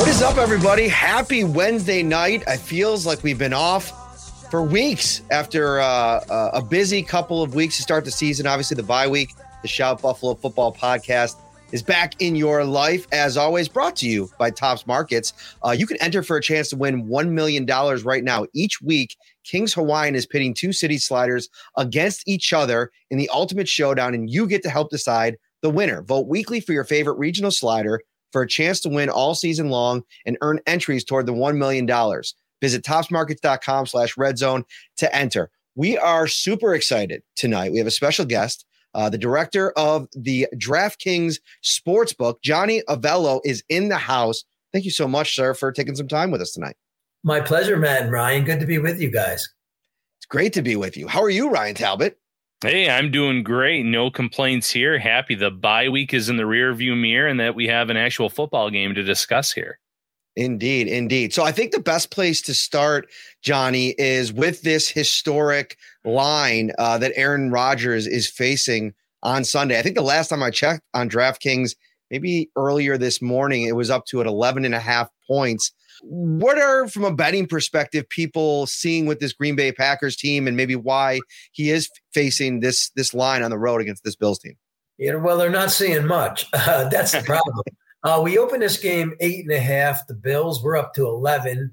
What is up, everybody? Happy Wednesday night. It feels like we've been off for weeks after uh, uh, a busy couple of weeks to start the season. Obviously, the bye week, the Shout Buffalo Football Podcast is back in your life. As always, brought to you by Tops Markets. Uh, you can enter for a chance to win $1 million right now. Each week, Kings Hawaiian is pitting two city sliders against each other in the ultimate showdown, and you get to help decide the winner. Vote weekly for your favorite regional slider for a chance to win all season long and earn entries toward the $1 million. Visit topsmarkets.com slash red zone to enter. We are super excited tonight. We have a special guest. Uh, the director of the DraftKings Sportsbook, Johnny Avello, is in the house. Thank you so much, sir, for taking some time with us tonight. My pleasure, man. Ryan. Good to be with you guys. It's great to be with you. How are you, Ryan Talbot? Hey, I'm doing great. No complaints here. Happy the bye week is in the rear view mirror and that we have an actual football game to discuss here. Indeed, indeed. So I think the best place to start, Johnny, is with this historic line uh, that Aaron Rodgers is facing on Sunday. I think the last time I checked on DraftKings, maybe earlier this morning, it was up to at 11 and a half points. What are, from a betting perspective, people seeing with this Green Bay Packers team, and maybe why he is facing this this line on the road against this Bills team? Yeah, well, they're not seeing much. Uh, that's the problem. uh, we opened this game eight and a half. The Bills were up to eleven.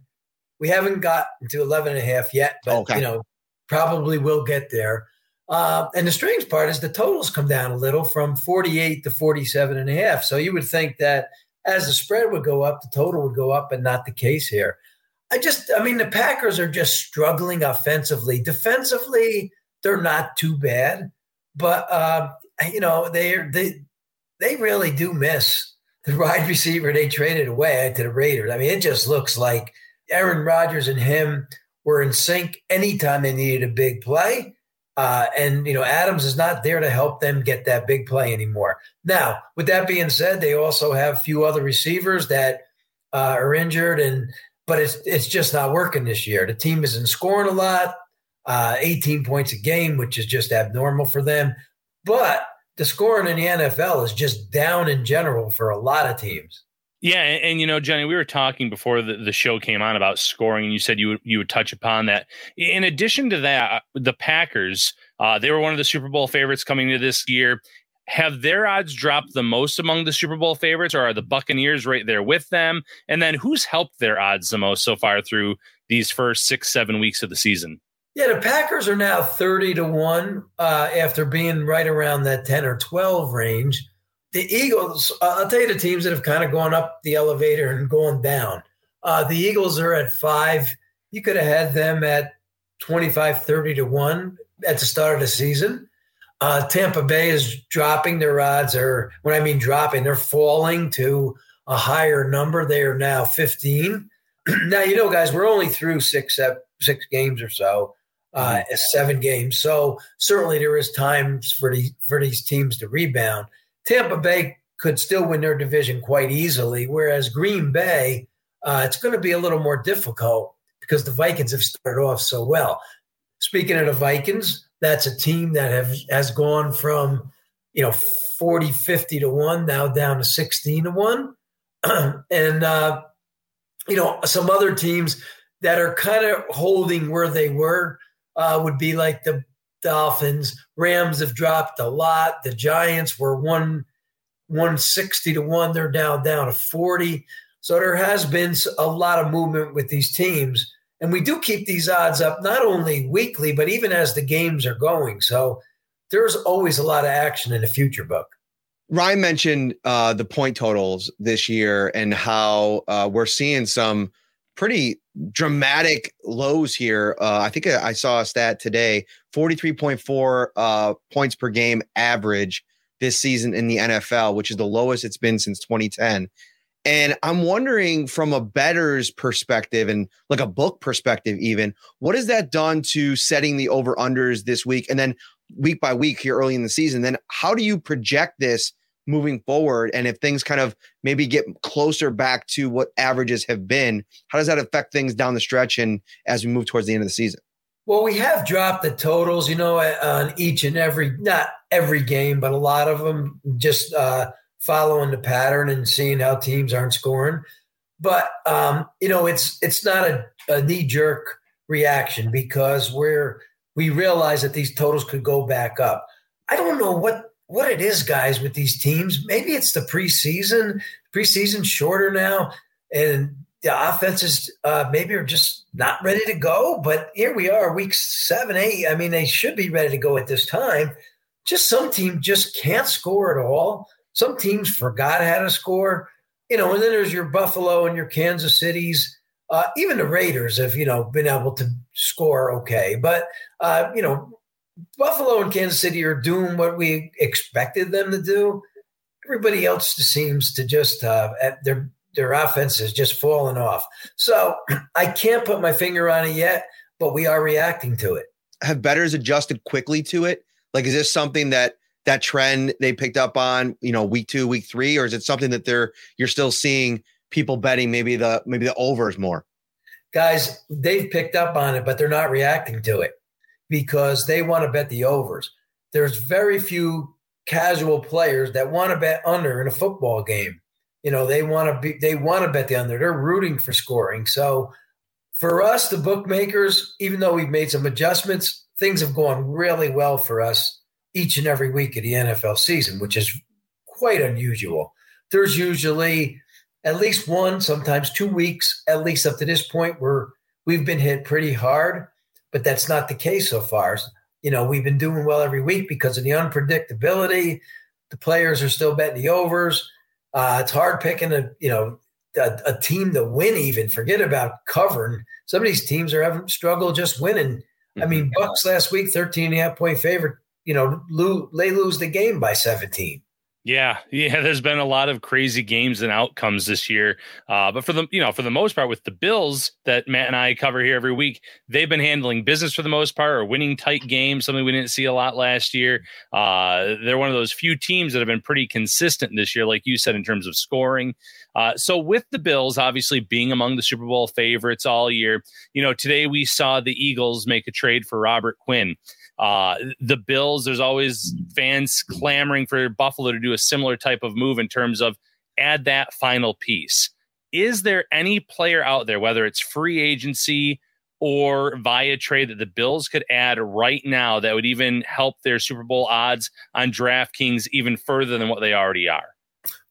We haven't got to 11 and a half yet, but Okay. you know, probably will get there. Uh, and the strange part is the totals come down a little from 48 to 47 and a half. So you would think that as the spread would go up, the total would go up, but not the case here. I just, I mean, the Packers are just struggling offensively. Defensively, they're not too bad, but uh, you know they they they really do miss the wide receiver they traded away to the Raiders. I mean, it just looks like Aaron Rodgers and him were in sync anytime they needed a big play. Uh, and you know, Adams is not there to help them get that big play anymore. Now, with that being said, they also have a few other receivers that uh, are injured, and but it's it's just not working this year. The team isn't scoring a lot, uh, 18 points a game, which is just abnormal for them. But the scoring in the NFL is just down in general for a lot of teams. Yeah, and, and, you know, Johnny, we were talking before the, the show came on about scoring, and you said you would you would touch upon that. In addition to that, the Packers, uh, they were one of the Super Bowl favorites coming into this year. Have their odds dropped the most among the Super Bowl favorites, or are the Buccaneers right there with them? And then who's helped their odds the most so far through these first six, seven weeks of the season? Yeah, the Packers are now 30 to 1 uh, after being right around that 10 or 12 range. The Eagles, uh, I'll tell you the teams that have kind of gone up the elevator and gone down. Uh, the Eagles are at five. You could have had them at 25, 30 to 1 at the start of the season. Uh, Tampa Bay is dropping their odds, or when I mean dropping, they're falling to a higher number. They are now 15. now, you know, guys, we're only through six, six games or so uh, seven games. So certainly there is times for the for these teams to rebound. Tampa Bay could still win their division quite easily, whereas Green Bay, uh, it's going to be a little more difficult because the Vikings have started off so well. Speaking of the Vikings, that's a team that have has gone from you know 40, 50 to one now down to 16 to one. and uh, you know, some other teams that are kind of holding where they were uh, would be like the Dolphins. Rams have dropped a lot. The Giants were one 160 to 1. They're down down to 40. So there has been a lot of movement with these teams. And we do keep these odds up not only weekly, but even as the games are going. So there's always a lot of action in the future book. Ryan mentioned uh, the point totals this year and how uh, we're seeing some pretty dramatic lows here. Uh, I think I saw a stat today 43.4 uh, points per game average this season in the NFL, which is the lowest it's been since 2010. And I'm wondering from a better's perspective and like a book perspective, even, what has that done to setting the over unders this week? And then week by week here early in the season, then how do you project this moving forward? And if things kind of maybe get closer back to what averages have been, how does that affect things down the stretch and as we move towards the end of the season? Well, we have dropped the totals, you know, on each and every, not every game, but a lot of them just uh, following the pattern and seeing how teams aren't scoring. But um, you know, it's it's not a, a knee jerk reaction because we're we realize that these totals could go back up. I don't know what what it is, guys, with these teams. Maybe it's the preseason. Preseason shorter now, and the offenses uh, maybe are just not ready to go. But here we are, week seven, eight. I mean, they should be ready to go at this time. Just some team just can't score at all. Some teams forgot how to score, you know, and then there's your Buffalo and your Kansas Cities. Uh, even the Raiders have, you know, been able to score okay. But, uh, you know, Buffalo and Kansas City are doing what we expected them to do. Everybody else seems to just, uh, their, their offense is just falling off. So I can't put my finger on it yet, but we are reacting to it. Have betters adjusted quickly to it? Like, is this something that that trend they picked up on, you know, week two, week three, or is it something that they're you're still seeing people betting maybe the maybe the overs more? Guys, they've picked up on it, but they're not reacting to it because they want to bet the overs. There's very few casual players that want to bet under in a football game. You know, they want to be they want to bet the under. They're rooting for scoring. So for us, the bookmakers, even though we've made some adjustments, things have gone really well for us each and every week of the NFL season, which is quite unusual. There's usually at least one, sometimes two weeks, at least up to this point, where we've been hit pretty hard, but that's not the case so far. You know, we've been doing well every week because of the unpredictability. The players are still betting the overs. Uh, it's hard picking a you know a, a, team to win. Even forget about covering. Some of these teams are having struggle just winning. I mean, mm-hmm. Bucks last week, 13 and a half point favorite you know, lose, they lose the game by 17. Yeah, yeah. There's been a lot of crazy games and outcomes this year, uh, but for the you know for the most part, with the Bills that Matt and I cover here every week, they've been handling business for the most part, or winning tight games. Something we didn't see a lot last year. Uh, they're one of those few teams that have been pretty consistent this year, like you said, in terms of scoring. Uh, so with the Bills, obviously being among the Super Bowl favorites all year, you know, today we saw the Eagles make a trade for Robert Quinn. Uh, the Bills, there's always fans clamoring for Buffalo to do a similar type of move in terms of add that final piece. Is there any player out there, whether it's free agency or via trade, that the Bills could add right now that would even help their Super Bowl odds on DraftKings even further than what they already are?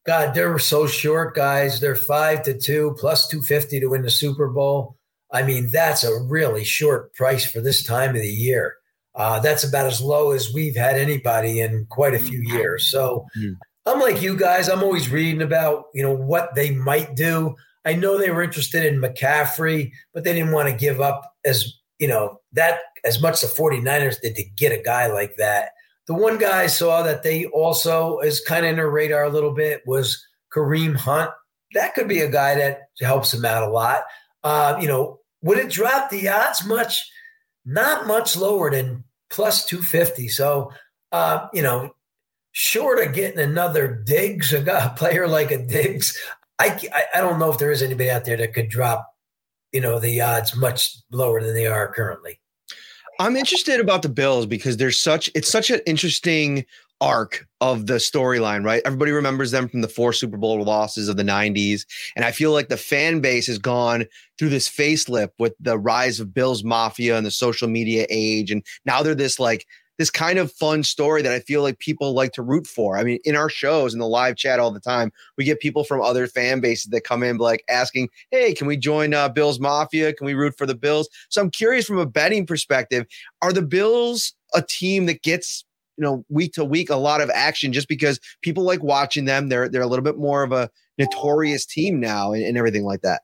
God, they're so short, guys. They're five to two plus 250 to win the Super Bowl. I mean, that's a really short price for this time of the year. Uh, that's about as low as we've had anybody in quite a few years. So mm-hmm. I'm like you guys. I'm always reading about you know what they might do. I know they were interested in McCaffrey, but they didn't want to give up as you know that as much the 49ers did to get a guy like that. The one guy I saw that they also is kind of in their radar a little bit was Kareem Hunt. That could be a guy that helps him out a lot. Uh, you know, would it drop the odds much? Not much lower than plus 250. So, uh, you know, short of getting another Diggs, a player like a Diggs, I, I don't know if there is anybody out there that could drop, you know, the odds much lower than they are currently. I'm interested about the Bills because there's such it's such an interesting arc of the storyline, right? Everybody remembers them from the four Super Bowl losses of the 90s. And I feel like the fan base has gone through this facelift with the rise of Bills Mafia and the social media age. And now they're this like, this kind of fun story that I feel like people like to root for. I mean, in our shows, in the live chat all the time, we get people from other fan bases that come in like asking, "Hey, can we join uh, Bills Mafia? Can we root for the Bills?" So I'm curious from a betting perspective, are the Bills a team that gets you know week to week a lot of action just because people like watching them. They're they're a little bit more of a notorious team now and, and everything like that.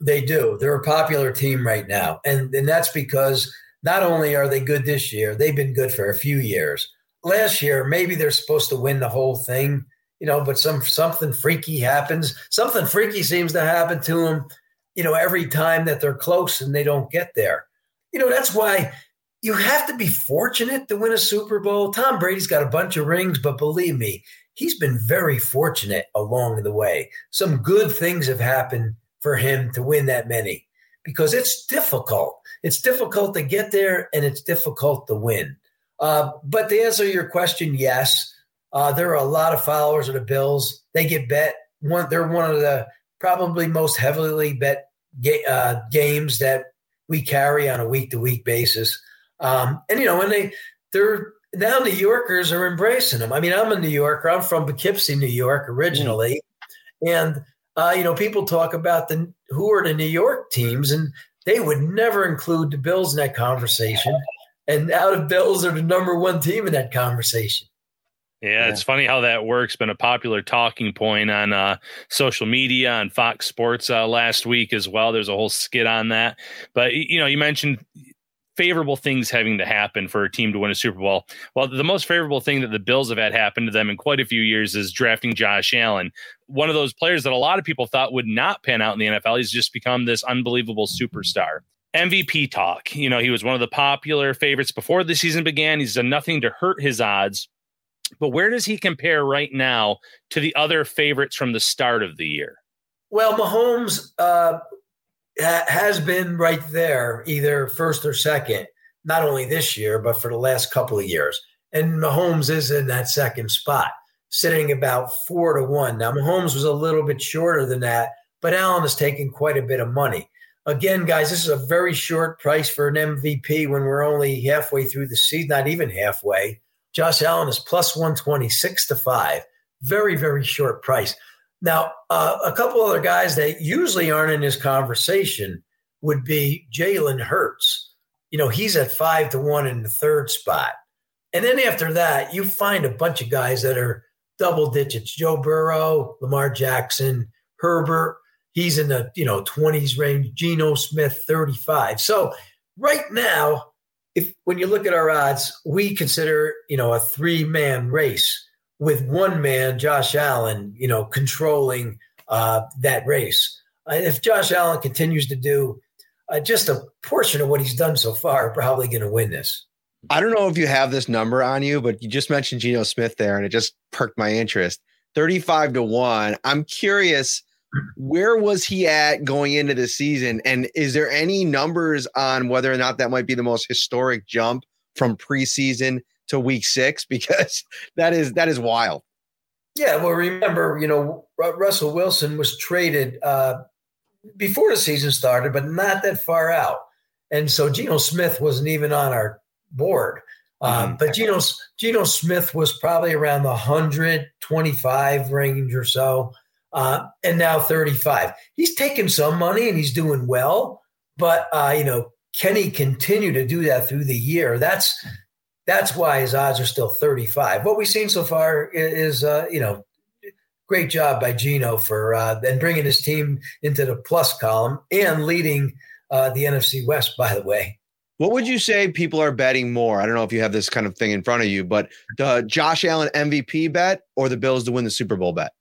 They do. They're a popular team right now, and and that's because not only are they good this year, they've been good for a few years. Last year, maybe they're supposed to win the whole thing. you know, but some something freaky happens. Something freaky seems to happen to them, you know, every time that they're close and they don't get there. You know, that's why you have to be fortunate to win a Super Bowl. Tom Brady's got a bunch of rings, but believe me, he's been very fortunate along the way. Some good things have happened for him to win that many because it's difficult. It's difficult to get there and it's difficult to win. Uh, but to answer your question, yes, uh, there are a lot of followers of the Bills. They get bet. One, they're one of the probably most heavily bet ga- uh, games that we carry on a week to week basis. Um, and you know, when they they're now New Yorkers are embracing them. I mean, I'm a New Yorker. I'm from Poughkeepsie, New York, originally, and uh, you know, people talk about the who are the New York teams, and they would never include the Bills in that conversation. And out of Bills are the number one team in that conversation. Yeah, yeah, it's funny how that works. Been a popular talking point on uh, social media on Fox Sports uh, last week as well. There's a whole skit on that. But you know, you mentioned favorable things having to happen for a team to win a Super Bowl. Well, the most favorable thing that the Bills have had happen to them in quite a few years is drafting Josh Allen, one of those players that a lot of people thought would not pan out in the NFL. He's just become this unbelievable superstar. MVP talk. You know, he was one of the popular favorites before the season began. He's done nothing to hurt his odds. But where does he compare right now to the other favorites from the start of the year? Well, Mahomes uh, has been right there, either first or second, not only this year, but for the last couple of years. And Mahomes is in that second spot, sitting about four to one. Now, Mahomes was a little bit shorter than that, but Allen is taking quite a bit of money. Again, guys, this is a very short price for an MVP when we're only halfway through the season, not even halfway. Josh Allen is plus 126 to five. Very, very short price. Now, uh, a couple other guys that usually aren't in this conversation would be Jalen Hurts. You know, he's at five to one in the third spot. And then after that, you find a bunch of guys that are double digits. Joe Burrow, Lamar Jackson, Herbert, he's in the, you know, 20s range, Geno Smith 35. So right now, if when you look at our odds, we consider, you know, a three-man race with one man, Josh Allen, you know, controlling uh, that race. Uh, if Josh Allen continues to do uh, just a portion of what he's done so far, probably going to win this. I don't know if you have this number on you, but you just mentioned Geno Smith there, and it just perked my interest. 35 to 1. I'm curious, where was he at going into the season? And is there any numbers on whether or not that might be the most historic jump from preseason to week six because that is that is wild. Yeah, well, remember, you know, Russell Wilson was traded uh, before the season started, but not that far out, and so Geno Smith wasn't even on our board. Um, mm-hmm. But Geno Geno Smith was probably around the 125 range or so, uh, and now 35. He's taking some money and he's doing well, but uh, you know, can he continue to do that through the year? That's that's why his odds are still 35. What we've seen so far is, uh, you know, great job by Geno for uh, and bringing his team into the plus column and leading uh, the NFC West. By the way, what would you say people are betting more? I don't know if you have this kind of thing in front of you, but the Josh Allen MVP bet or the Bills to win the Super Bowl bet?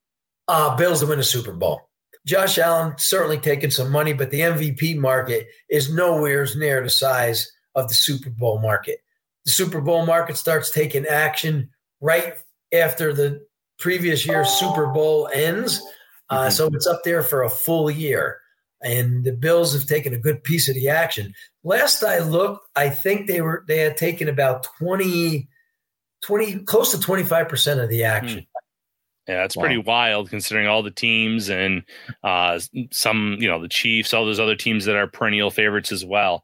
Uh, Bills to win the Super Bowl. Josh Allen certainly taking some money, but the MVP market is nowhere near the size of the Super Bowl market the Super Bowl market starts taking action right after the previous year's Super Bowl ends. Uh, mm-hmm. So it's up there for a full year. And the Bills have taken a good piece of the action. Last I looked, I think they were they had taken about 20, 20 close to 25% of the action. Mm. Yeah, it's wow. pretty wild considering all the teams and uh, some, you know, the Chiefs, all those other teams that are perennial favorites as well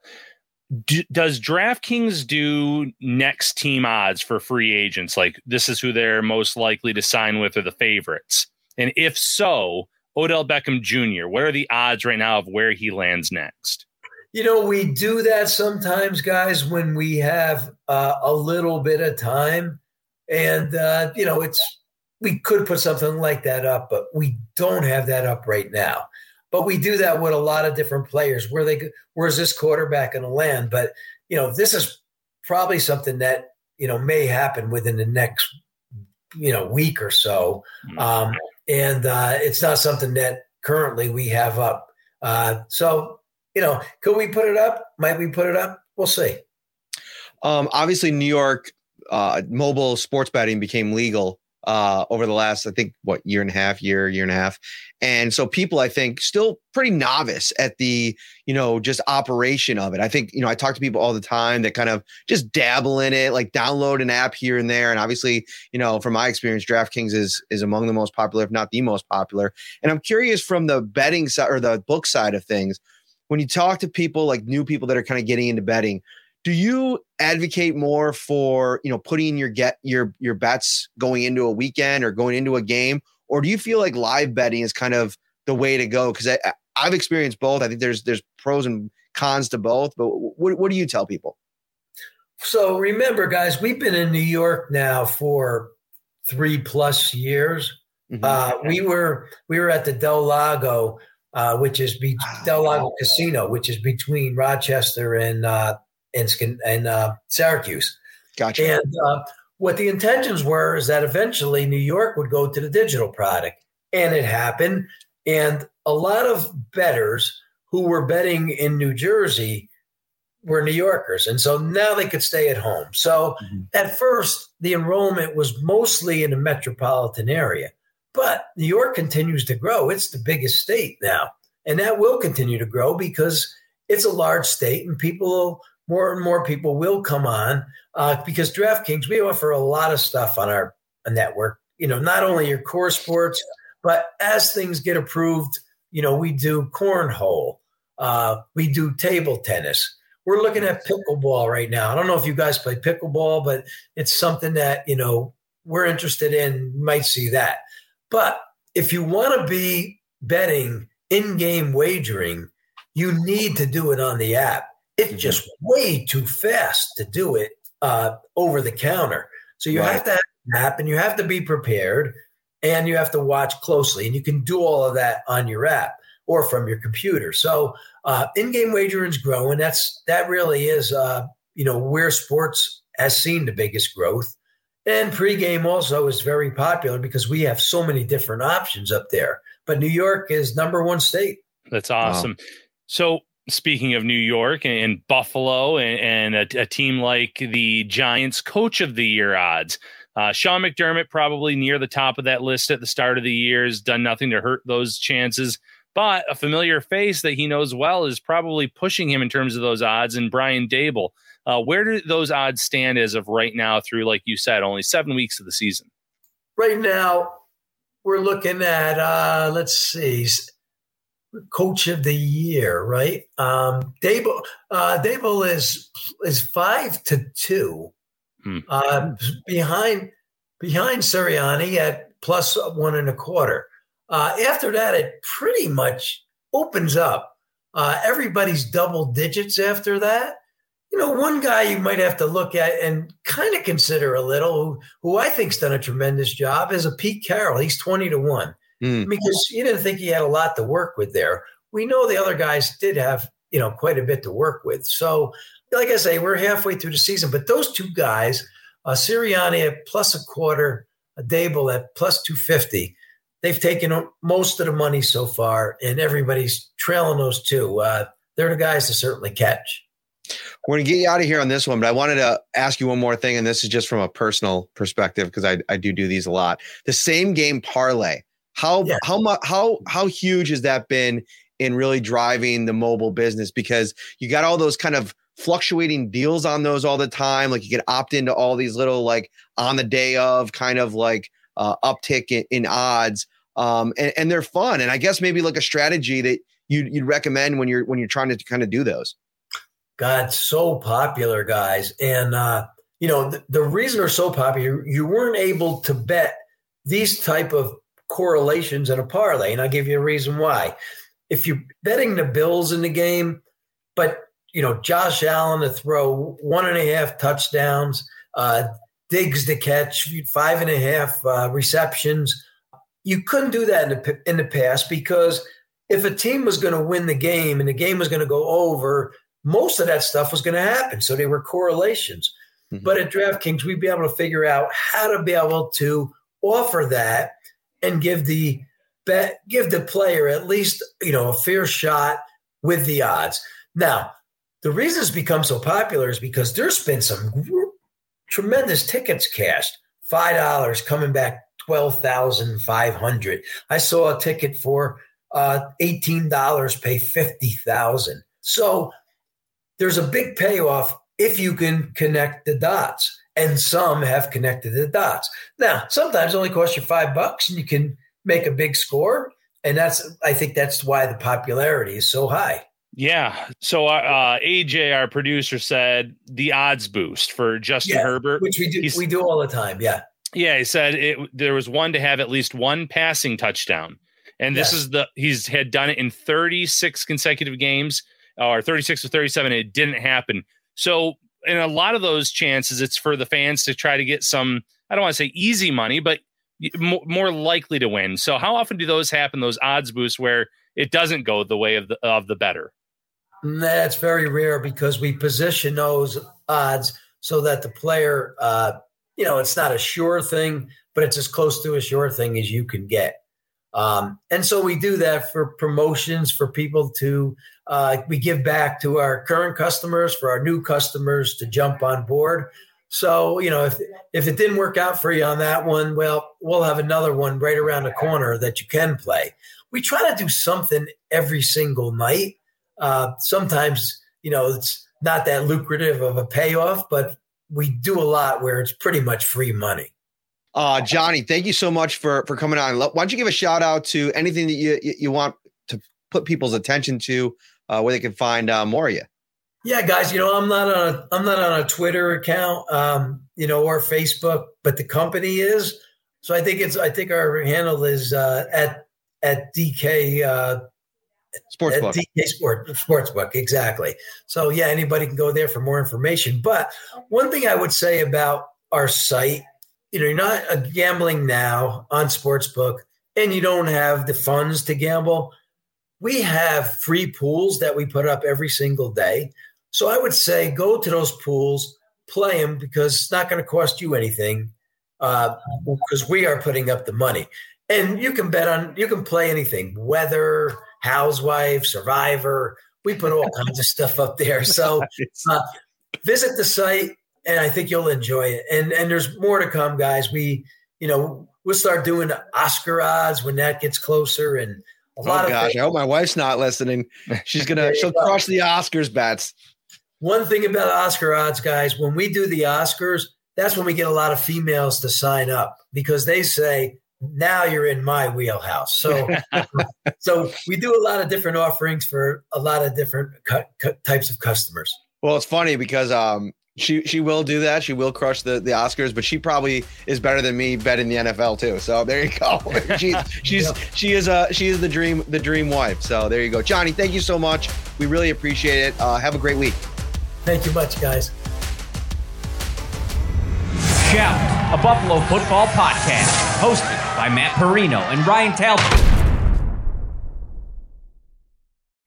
do, does DraftKings do next team odds for free agents? Like this is who they're most likely to sign with or the favorites? And if so, Odell Beckham Jr., what are the odds right now of where he lands next? You know, we do that sometimes, guys, when we have uh, a little bit of time. And, uh, you know, it's, we could put something like that up, but we don't have that up right now. But we do that with a lot of different players. Where they where's this quarterback going to land? But you know, this is probably something that you know may happen within the next you know week or so, Mhm. um, and uh, it's not something that currently we have up. Uh, so you know, could we put it up? Might we put it up? We'll see. Um, obviously, New York uh, mobile sports betting became legal uh, over the last, I think, what year and a half, year, year and a half, and so people, I think, still pretty novice at the, you know, just operation of it. I think, you know, I talk to people all the time that kind of just dabble in it, like download an app here and there, and obviously, you know, from my experience, DraftKings is is among the most popular, if not the most popular. And I'm curious from the betting side or the book side of things, when you talk to people like new people that are kind of getting into betting do you advocate more for you know putting your get your your bets going into a weekend or going into a game? Or do you feel like live betting is kind of the way to go? Because i've experienced both. I think there's there's pros and cons to both but what, what do you tell people? So remember, guys, we've been in New York now for three plus years. Mhm. Uh, we were we were at the Del Lago, uh, which is be- Del Lago Casino, which is between Rochester and uh, and, uh, Syracuse. gotcha And uh, what the intentions were is that eventually New York would go to the digital product, and it happened. And a lot of bettors who were betting in New Jersey were New Yorkers, and so now they could stay at home. So Mhm. at first, the enrollment was mostly in the metropolitan area, but New York continues to grow. It's the biggest state now, and that will continue to grow because it's a large state, and people more and more people will come on uh, because DraftKings we offer a lot of stuff on our network. You know, not only your core sports, but as things get approved, you know, we do cornhole, uh, we do table tennis. We're looking at pickleball right now. I don't know if you guys play pickleball, but it's something that you know we're interested in. Might see that, but if you want to be betting in-game wagering, you need to do it on the app. It's Mhm. just way too fast to do it uh, over the counter. So you Right. have to have an app and you have to be prepared and you have to watch closely. And you can do all of that on your app or from your computer. So uh, in-game wagering is growing. That's that really is uh, you know where sports has seen the biggest growth. And pregame also is very popular because we have so many different options up there. But New York is number one state. That's awesome. So, speaking of New York and Buffalo and, and a, a team like the Giants, Coach of the Year odds. Uh, Sean McDermott probably near the top of that list at the start of the year has done nothing to hurt those chances. But a familiar face that he knows well is probably pushing him in terms of those odds. And Brian Daboll, uh, where do those odds stand as of right now? Through, like you said, only seven weeks of the season. Right now, we're looking at uh, let's see, coach of the year, right? Um, Daboll, uh, Daboll is is five to two, Hmm. uh, behind behind Sirianni at plus one and a quarter. Uh, after that, it pretty much opens up. Uh, everybody's double digits after that. You know, one guy you might have to look at and kind of consider a little, who, who I think's done a tremendous job, is a Pete Carroll. He's twenty to one Hmm. because you didn't think he had a lot to work with there. We know the other guys did have, you know, quite a bit to work with. So, like I say, we're halfway through the season, but those two guys, uh, Sirianni at plus a quarter, a Daboll at plus 250, they've taken most of the money so far, and everybody's trailing those two. Uh, they're the guys to certainly catch. We're gonna get you out of here on this one, but I wanted to ask you one more thing, and this is just from a personal perspective because I, I do do these a lot. The same game parlay. How Yeah. how much how how huge has that been in really driving the mobile business? Because you got all those kind of fluctuating deals on those all the time. Like you can opt into all these little like on the day of kind of like uh, uptick in, in odds, um, and, and they're fun. And I guess maybe like a strategy that you'd, you'd recommend when you're when you're trying to kind of do those. God, so popular, guys. And, uh, you know, the, the reason they're so popular, you weren't able to bet these type of correlations in a parlay. And I'll give you a reason why. If you're betting the Bills in the game, but, you know, Josh Allen to throw one and a half touchdowns, uh, Diggs to catch five and a half uh, receptions, you couldn't do that in the, in the past because if a team was going to win the game and the game was going to go over, most of that stuff was going to happen. So they were correlations. Mhm. But at DraftKings, we'd be able to figure out how to be able to offer that and give the bet give the player at least you know a fair shot with the odds. Now, the reason it's become so popular is because there's been some tremendous tickets cashed. Five dollars coming back twelve thousand five hundred. I saw a ticket for uh, eighteen dollars, pay fifty thousand. So there's a big payoff if you can connect the dots, and some have connected the dots. Now, sometimes it only costs you five bucks, and you can make a big score, and that's I think that's why the popularity is so high. Yeah. So uh, uh AJ, our producer, said the odds boost for Justin Yeah, Herbert. which we do He's- we do all the time. Yeah. Yeah, he said it, there was one to have at least one passing touchdown, and this Yes. is the he's had done it in 36 consecutive games or 36 or 37. And it didn't happen. So in a lot of those chances, it's for the fans to try to get some. I don't want to say easy money, but more, likely to win. So how often do those happen? Those odds boosts where it doesn't go the way of the of the better. That's very rare because we position those odds so that the player, uh, you know, it's not a sure thing, but it's as close to a sure thing as you can get. Um, and so we do that for promotions for people to, uh, we give back to our current customers, for our new customers to jump on board. So, you know, if, if it didn't work out for you on that one, well, we'll have another one right around the corner that you can play. We try to do something every single night. Uh, sometimes, you know, it's not that lucrative of a payoff, but we do a lot where it's pretty much free money. Uh, Johnny, thank you so much for for coming on. Why don't you give a shout out to anything that you you, want to put people's attention to, uh, where they can find uh, more of you? Yeah, guys, you know, I'm not on a I'm not on a Twitter account, um, you know, or Facebook, but the company is. So I think it's I think our handle is uh, at at DK uh, Sportsbook. At DK Sport Sportsbook, exactly. So yeah, anybody can go there for more information. But one thing I would say about our site, you know, you're not uh, gambling now on Sportsbook, and you don't have the funds to gamble. We have free pools that we put up every single day. So I would say go to those pools, play them because it's not going to cost you anything uh, because we are putting up the money. And you can bet on, you can play anything, weather, housewife, survivor. We put all kinds of stuff up there. So uh, visit the site, and I think you'll enjoy it. And and there's more to come, guys. We, you know, we'll start doing Oscar odds when that gets closer, and a Oh lot gosh, of I hope my wife's not listening. She's gonna she'll go. crush the Oscars bets. One thing about Oscar odds, guys, when we do the Oscars, that's when we get a lot of females to sign up because they say, now you're in my wheelhouse. So, so we do a lot of different offerings for a lot of different cu- cu- types of customers. Well, it's funny because um she she will do that. She will crush the the Oscars, but she probably is better than me betting the NFL too. So there you go. she's she's she is uh she is the dream the dream wife. So there you go, Johnny. Thank you so much. We really appreciate it. Uh, have a great week. Thank you much, guys. Shout, a Buffalo football podcast, hosted by Matt Parrino and Ryan Talbot.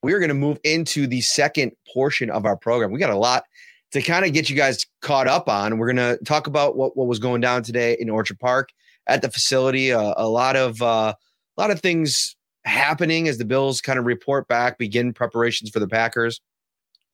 we are going to move into the second portion of our program. We got a lot to kind of get you guys caught up on. We're going to talk about what, what was going down today in Orchard Park at the facility. Uh, a lot of uh, a lot of things happening as the Bills kind of report back, begin preparations for the Packers.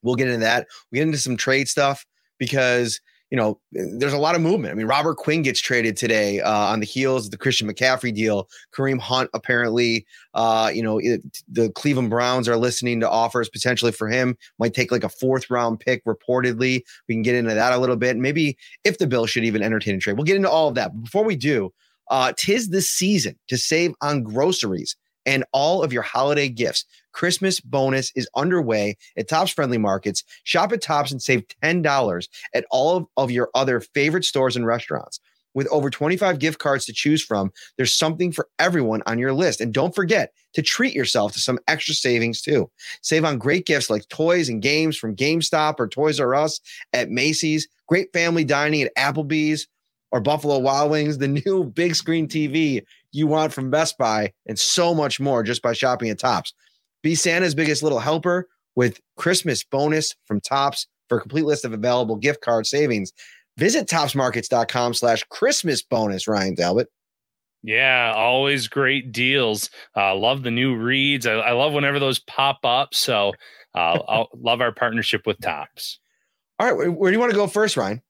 We'll get into that. We get into some trade stuff because you know there's a lot of movement. I mean, Robert Quinn gets traded today uh, on the heels of the Christian McCaffrey deal. Kareem Hunt apparently uh, you know, it, the Cleveland Browns are listening to offers potentially for him. Might take like a fourth round pick, reportedly. We can get into that a little bit. Maybe if the Bills should even entertain a trade. We'll get into all of that. But before we do, uh, tis the season to save on groceries and all of your holiday gifts. Christmas bonus is underway at Tops Friendly Markets. Shop at Tops and save $10 at all of, of your other favorite stores and restaurants. With over 25 gift cards to choose from, there's something for everyone on your list. And don't forget to treat yourself to some extra savings too. Save on great gifts like toys and games from GameStop or Toys R Us at Macy's, great family dining at Applebee's or Buffalo Wild Wings, the new big screen TV you want from Best Buy, and so much more just by shopping at Tops. Be Santa's biggest little helper with Christmas bonus from Tops. For a complete list of available gift card savings, visit topsmarkets.com slash Christmas bonus, Ryan Talbot. Yeah, always great deals. Uh, love the new reads. I, I, love whenever those pop up. So uh, I'll love our partnership with Tops. All right, where do you want to go first, Ryan?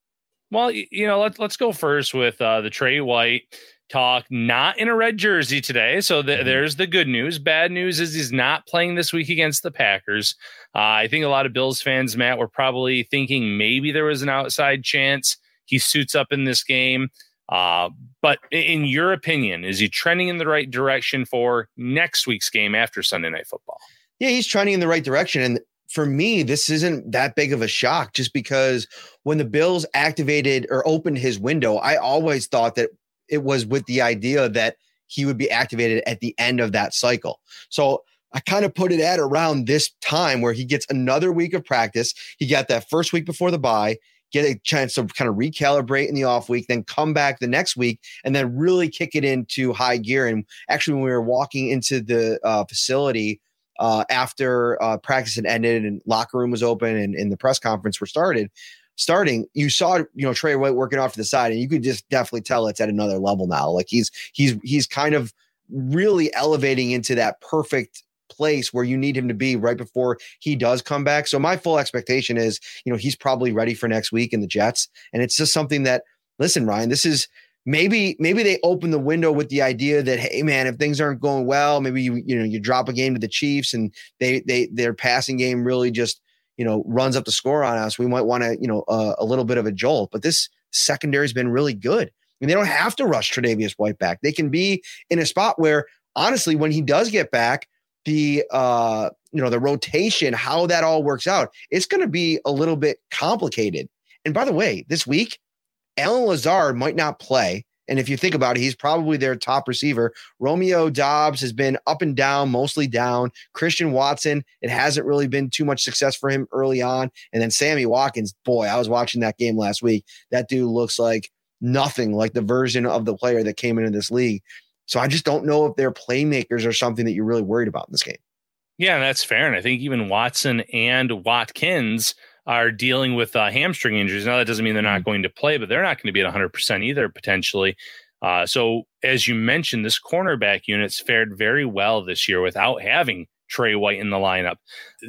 Well, you know, let's let's go first with uh, the Tre White talk. Not in a red jersey today, so the, mm-hmm. there's the good news. Bad news is he's not playing this week against the Packers. Uh, I think a lot of Bills fans, Matt, were probably thinking maybe there was an outside chance he suits up in this game. Uh, but in your opinion, is he trending in the right direction for next week's game after Sunday Night Football? Yeah, he's trending in the right direction. And for me, this isn't that big of a shock just because when the Bills activated or opened his window, I always thought that it was with the idea that he would be activated at the end of that cycle. So I kind of put it at around this time where he gets another week of practice. He got that first week before the bye get a chance to kind of recalibrate in the off week, then come back the next week and then really kick it into high gear. And actually, when we were walking into the uh, facility uh, after uh, practice had ended and locker room was open and, and the press conference were started, starting, you saw you know Tre White working off to the side, and you could just definitely tell it's at another level now. Like he's he's he's kind of really elevating into that perfect place where you need him to be right before he does come back. So my full expectation is, you know, he's probably ready for next week in the Jets. And it's just something that, listen, Ryan, this is maybe maybe they open the window with the idea that hey man if things aren't going well maybe you you know you drop a game to the chiefs and they they their passing game really just you know runs up the score on us. We might want to you know uh, a little bit of a jolt but this secondary has been really good. I mean, they don't have to rush Tre'Davious White back. They can be in a spot where, honestly, when he does get back, the uh you know the rotation how that all works out it's going to be a little bit complicated. And by the way this week Allen Lazard might not play. And if you think about it he's probably their top receiver. Romeo Doubs has been up and down mostly down. Christian Watson it hasn't really been too much success for him early on. And then Sammy Watkins boy I was watching that game last week. That dude looks like nothing like the version of the player that came into this league. So I just don't know if they're playmakers or something that you're really worried about in this game. Yeah, that's fair. And I think even Watson and Watkins are dealing with uh, hamstring injuries. Now, that doesn't mean they're not mm-hmm. going to play, but they're not going to be at 100% either, potentially. Uh, so, as you mentioned, this cornerback unit's fared very well this year without having Tre White in the lineup.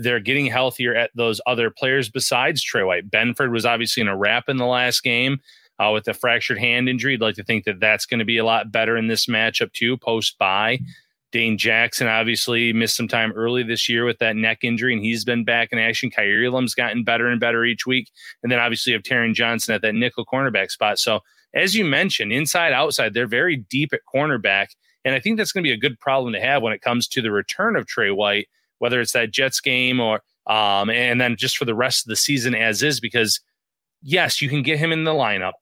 They're getting healthier at those other players besides Tre White. Benford was obviously in a wrap in the last game uh, with a fractured hand injury. I'd like to think that that's going to be a lot better in this matchup too, post bye. Dane Jackson obviously missed some time early this year with that neck injury, and he's been back in action. Kaiir Elam's gotten better and better each week. And then obviously you have Taron Johnson at that nickel cornerback spot. So as you mentioned, inside, outside, they're very deep at cornerback. And I think that's going to be a good problem to have when it comes to the return of Tre White, whether it's that Jets game or um, and then just for the rest of the season as is, because yes, you can get him in the lineup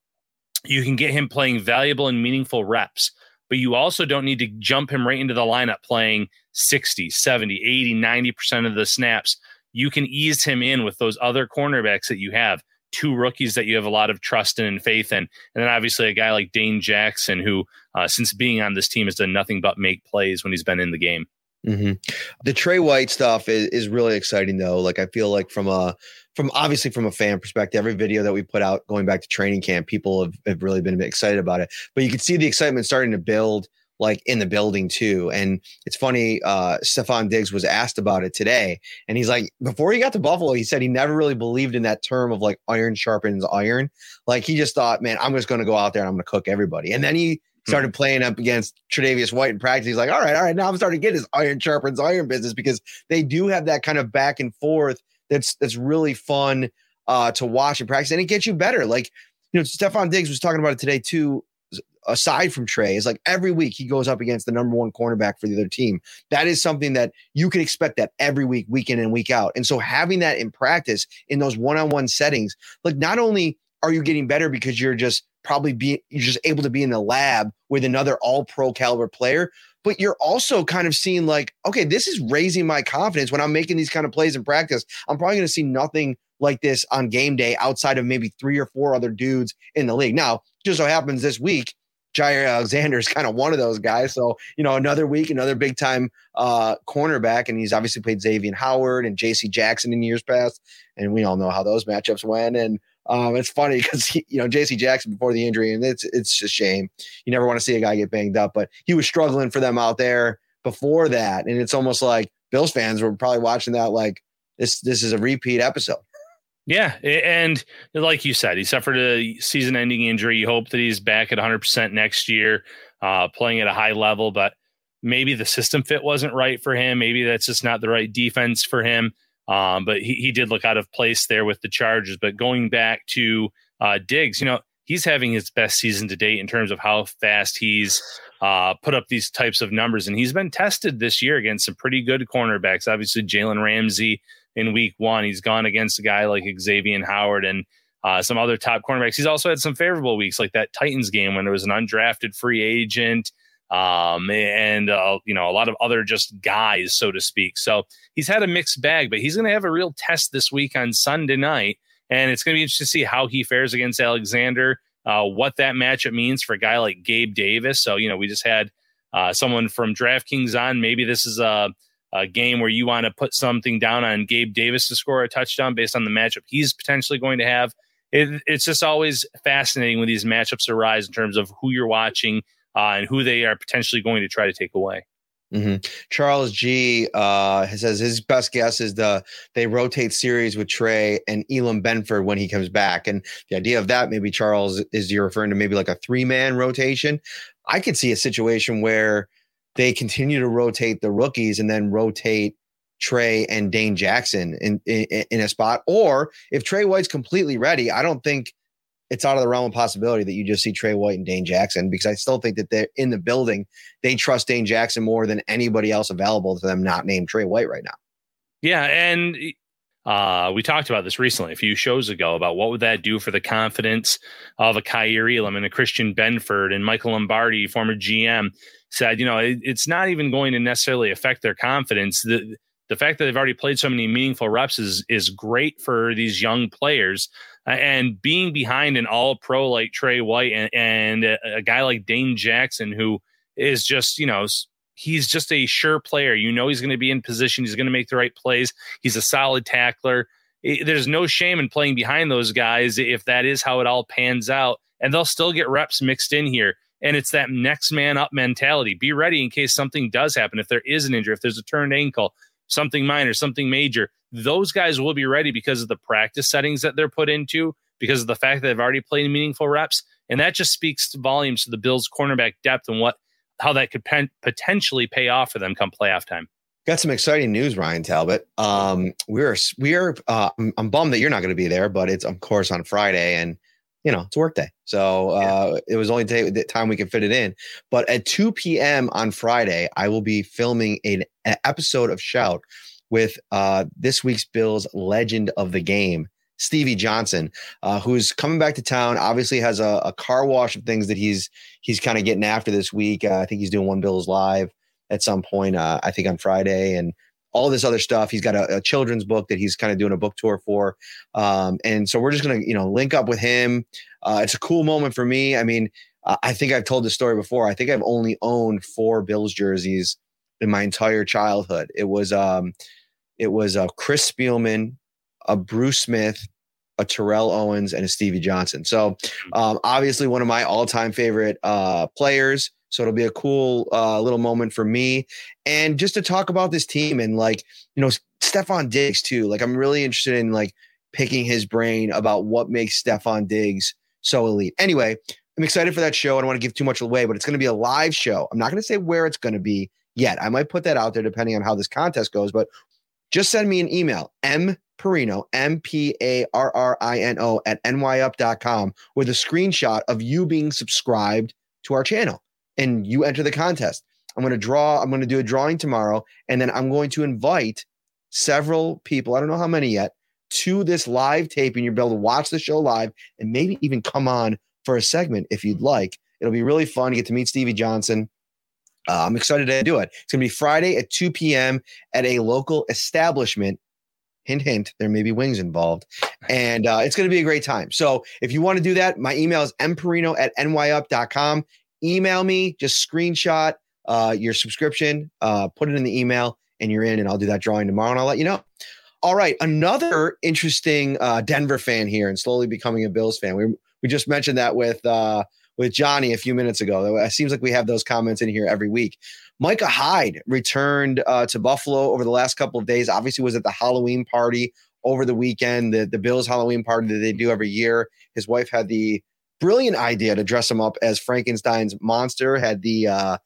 you can get him playing valuable and meaningful reps, but you also don't need to jump him right into the lineup playing 60, 70, 80, 90% of the snaps. You can ease him in with those other cornerbacks that you have, two rookies that you have a lot of trust in and faith in. And then obviously a guy like Dane Jackson, who, uh, since being on this team, has done nothing but make plays when he's been in the game. Mm-hmm. The Tre White stuff is, is really exciting, though. Like, I feel like from a from obviously from a fan perspective, every video that we put out going back to training camp, people have, have really been excited about it. But you can see the excitement starting to build like in the building too. And it's funny, uh, Stefon Diggs was asked about it today. And he's like, before he got to Buffalo, he said he never really believed in that term of like iron sharpens iron. Like he just thought, man, I'm just going to go out there and I'm going to cook everybody. And then he started hmm. playing up against Tre'Davious White in practice. He's like, all right, all right, now I'm starting to get his iron sharpens iron business because they do have that kind of back and forth that's that's really fun uh, to watch and practice, and it gets you better. Like you know, Stefon Diggs was talking about it today too. Aside from Tre, is like every week he goes up against the number one cornerback for the other team. That is something that you can expect that every week, week in and week out. And so having that in practice in those one-on-one settings, like not only are you getting better because you're just probably being you're just able to be in the lab with another all pro caliber player, but you're also kind of seeing like, okay, this is raising my confidence when I'm making these kind of plays in practice. I'm probably going to see nothing like this on game day outside of maybe three or four other dudes in the league. Now, just so happens this week, Jaire Alexander is kind of one of those guys. So, you know, another week, another big time uh, cornerback. And he's obviously played Xavier Howard and JC Jackson in years past. And we all know how those matchups went. And Um, it's funny because you know J.C. Jackson before the injury, and it's it's a shame. You never want to see a guy get banged up, but he was struggling for them out there before that, and it's almost like Bills fans were probably watching that like this this is a repeat episode. Yeah, and like you said, he suffered a season-ending injury. You hope that he's back at 100% next year, uh, playing at a high level. But maybe the system fit wasn't right for him. Maybe that's just not the right defense for him. Um, but he, he did look out of place there with the Chargers. But going back to uh, Diggs, you know, he's having his best season to date in terms of how fast he's uh, put up these types of numbers. And he's been tested this year against some pretty good cornerbacks. Obviously, Jalen Ramsey in week one. He's gone against a guy like Xavier Howard and uh, some other top cornerbacks. He's also had some favorable weeks, like that Titans game when there was an undrafted free agent um, and uh, you know a lot of other just guys, so to speak. So he's had a mixed bag, but he's going to have a real test this week on Sunday night, and it's going to be interesting to see how he fares against Alexander. Uh, what that matchup means for a guy like Gabe Davis. So you know we just had uh, someone from DraftKings on. Maybe this is a a game where you want to put something down on Gabe Davis to score a touchdown based on the matchup he's potentially going to have. It, it's just always fascinating when these matchups arise in terms of who you're watching uh, and who they are potentially going to try to take away. Mm-hmm. Charles G uh, says his best guess is the they rotate series with Tre and Elam Benford when he comes back. And the idea of that, maybe Charles, is you're referring to maybe like a three man rotation. I could see a situation where they continue to rotate the rookies and then rotate Tre and Dane Jackson in, in, in a spot. Or if Tre White's completely ready, I don't think it's out of the realm of possibility that you just see Tre White and Dane Jackson because I still think that they're in the building. They trust Dane Jackson more than anybody else available to them, not named Tre White right now. Yeah, and uh, we talked about this recently a few shows ago about what would that do for the confidence of a Kaiir Elam and a Christian Benford and Michael Lombardi, former GM, said, you know, it, it's not even going to necessarily affect their confidence. The the fact that they've already played so many meaningful reps is is great for these young players. And being behind an all pro like Tre White and, and a, guy like Dane Jackson, who is just, you know, he's just a sure player. You know, he's going to be in position. He's going to make the right plays. He's a solid tackler. It, there's no shame in playing behind those guys if that is how it all pans out. And they'll still get reps mixed in here. And it's that next man up mentality. Be ready in case something does happen. If there is an injury, if there's a turned ankle, something minor, something major, those guys will be ready because of the practice settings that they're put into, because of the fact that they've already played meaningful reps. And that just speaks volumes to the Bills' cornerback depth and what how that could pen- potentially pay off for them come playoff time. Got some exciting news, Ryan Talbot. Um, we're we're uh, I'm, I'm bummed that you're not going to be there, but it's of course on Friday, and you know it's work day, so uh, yeah. it was only day, the time we could fit it in. But at 2 p.m. on Friday, I will be filming an, an episode of Shout with uh, this week's Bills legend of the game, Stevie Johnson, uh, who's coming back to town. Obviously, has a, a car wash of things that he's he's kind of getting after this week. Uh, I think he's doing one Bills live at some point. Uh, I think on Friday, and all this other stuff. He's got a, a children's book that he's kind of doing a book tour for, um, and so we're just gonna you know link up with him. Uh, it's a cool moment for me. I mean, I think I've told the story before. I think I've only owned four Bills jerseys in my entire childhood. It was um, it was a Chris Spielman, a Bruce Smith, a Terrell Owens, and a Stevie Johnson. So mm-hmm. um, obviously one of my all-time favorite uh, players. So it'll be a cool uh, little moment for me, and just to talk about this team and like you know Stefon Diggs too. Like I'm really interested in like picking his brain about what makes Stefon Diggs so elite. Anyway, I'm excited for that show. I don't want to give too much away, but it's going to be a live show. I'm not going to say where it's going to be yet. I might put that out there depending on how this contest goes, but just send me an email, M Parrino, M P A R R I N O, at nyup.com with a screenshot of you being subscribed to our channel. And you enter the contest. I'm going to draw, I'm going to do a drawing tomorrow. And then I'm going to invite several people, I don't know how many yet, to this live taping. You'll be able to watch the show live and maybe even come on for a segment if you'd like. It'll be really fun to get to meet Stevie Johnson. Uh, I'm excited to do it. It's going to be Friday at 2 p.m. at a local establishment hint, hint, there may be wings involved. And uh, it's going to be a great time. So if you want to do that, my email is mparrino at nyup.com. Email me, just screenshot uh, your subscription, uh, put it in the email, and you're in, and I'll do that drawing tomorrow and I'll let you know. all right, another interesting uh, Denver fan here, and slowly becoming a Bills fan. We we just mentioned that with uh, with Johnny a few minutes ago. It seems like we have those comments in here every week. Micah Hyde returned uh, to Buffalo over the last couple of days. Obviously, was at the Halloween party over the weekend, the the Bills Halloween party that they do every year. His wife had the brilliant idea to dress him up as Frankenstein's monster. Had the uh,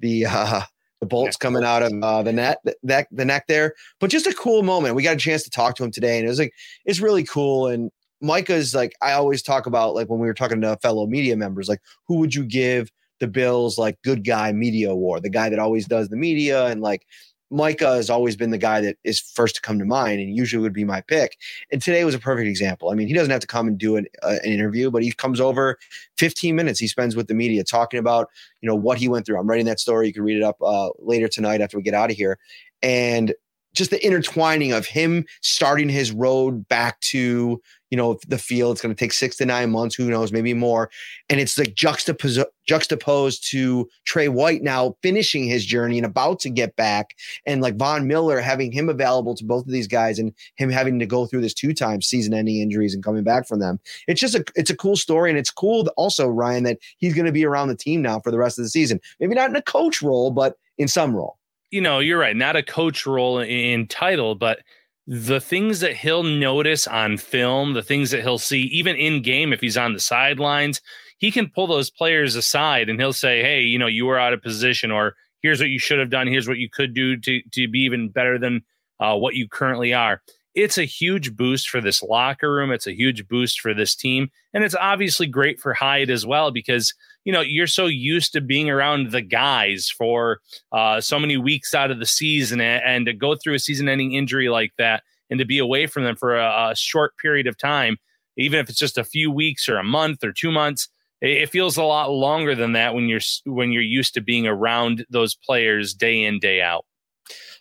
the uh, the bolts coming out of uh, the net, that the neck there. But just a cool moment. We got a chance to talk to him today, and it was like it's really cool. And Micah's like I always talk about, like when we were talking to fellow media members, like who would you give the Bills like good guy media award, the guy that always does the media and like Micah has always been the guy that is first to come to mind and usually would be my pick. And today was a perfect example. I mean, he doesn't have to come and do an, uh, an interview, but he comes over 15 minutes he spends with the media talking about, you know, what he went through. I'm writing that story. You can read it up uh, later tonight after we get out of here. And just the intertwining of him starting his road back to you know the field it's going to take six to nine months who knows maybe more. And it's like juxtaposed juxtaposed to tre white now finishing his journey and about to get back and like von miller having him available to both of these guys and him having to go through this two times season ending injuries and coming back from them. It's just a it's a cool story and it's cool also ryan that he's going to be around the team now for the rest of the season. Maybe not in a coach role but in some role. You know, you're right. Not a coach role in title, but the things that he'll notice on film, the things that he'll see, even in game, if he's on the sidelines, he can pull those players aside and he'll say, Hey, you know, you were out of position, or here's what you should have done. Here's what you could do to, to be even better than uh, what you currently are. It's a huge boost for this locker room. It's a huge boost for this team. And it's obviously great for Hyde as well because you know you're so used to being around the guys for uh, so many weeks out of the season and, and, to go through a season-ending injury like that and to be away from them for a, a, short period of time even if it's just a few weeks or a month or two months it, it feels a lot longer than that when you're when you're used to being around those players day in day out.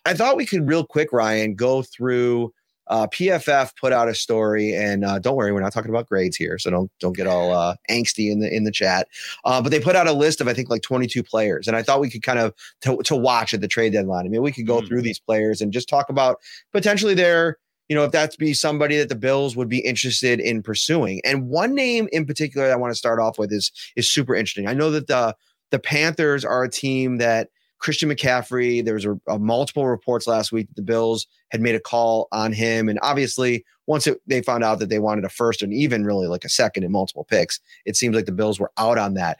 I thought we could real quick ryan go through uh, PFF put out a story, and uh, don't worry, we're not talking about grades here, so don't don't get all uh, angsty in the in the chat. Uh, but they put out a list of I think like 22 players, and I thought we could kind of to, to watch at the trade deadline. I mean, we could go mm-hmm. through these players and just talk about potentially their you know if that's be somebody that the Bills would be interested in pursuing. And one name in particular I want to start off with is is super interesting. I know that the the Panthers are a team that Christian McCaffrey. There was a, a multiple reports last week that the Bills had made a call on him, and obviously, once it, they found out that they wanted a first and even really like a second and multiple picks, it seems like the Bills were out on that.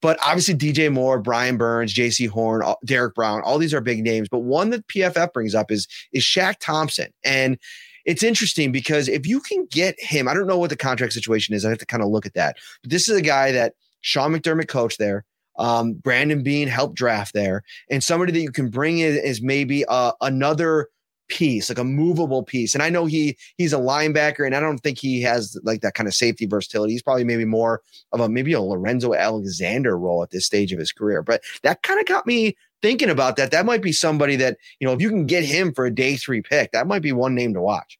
But obviously, DJ Moore, Brian Burns, Jaycee Horn, uh, Derrick Brown, all these are big names. But one that PFF brings up is is Shaq Thompson, and it's interesting because if you can get him, I don't know what the contract situation is. I have to kind of look at that. But this is a guy that Sean McDermott coached there. Um, Brandon Beane helped draft there, and somebody that you can bring in is maybe uh, another piece, like a movable piece. And I know he he's a linebacker, and I don't think he has like that kind of safety versatility. He's probably maybe more of a maybe a Lorenzo Alexander role at this stage of his career. But that kind of got me thinking about that. That might be somebody that you know if you can get him for a day three pick, that might be one name to watch.